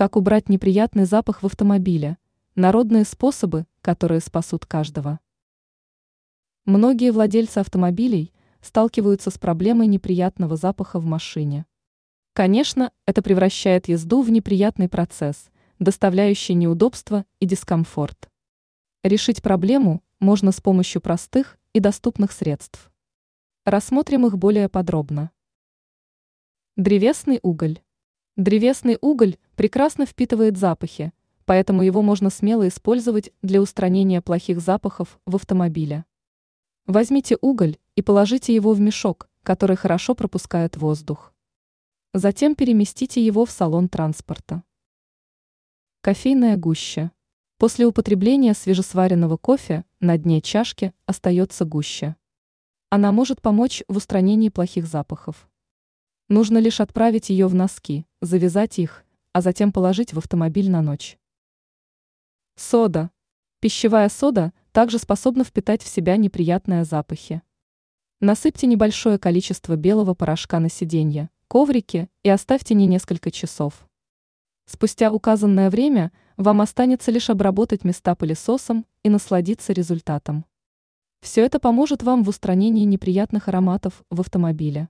Как убрать неприятный запах в автомобиле? Народные способы, которые спасут каждого. Многие владельцы автомобилей сталкиваются с проблемой неприятного запаха в машине. Конечно, это превращает езду в неприятный процесс, доставляющий неудобства и дискомфорт. Решить проблему можно с помощью простых и доступных средств. Рассмотрим их более подробно. Древесный уголь. Древесный уголь прекрасно впитывает запахи, поэтому его можно смело использовать для устранения плохих запахов в автомобиле. Возьмите уголь и положите его в мешок, который хорошо пропускает воздух. Затем переместите его в салон транспорта. Кофейная гуща. После употребления свежесваренного кофе на дне чашки остается гуща. Она может помочь в устранении плохих запахов. Нужно лишь отправить ее в носки, завязать их, а затем положить в автомобиль на ночь. Сода. Пищевая сода также способна впитать в себя неприятные запахи. Насыпьте небольшое количество белого порошка на сиденье, коврике и оставьте не несколько часов. Спустя указанное время вам останется лишь обработать места пылесосом и насладиться результатом. Все это поможет вам в устранении неприятных ароматов в автомобиле.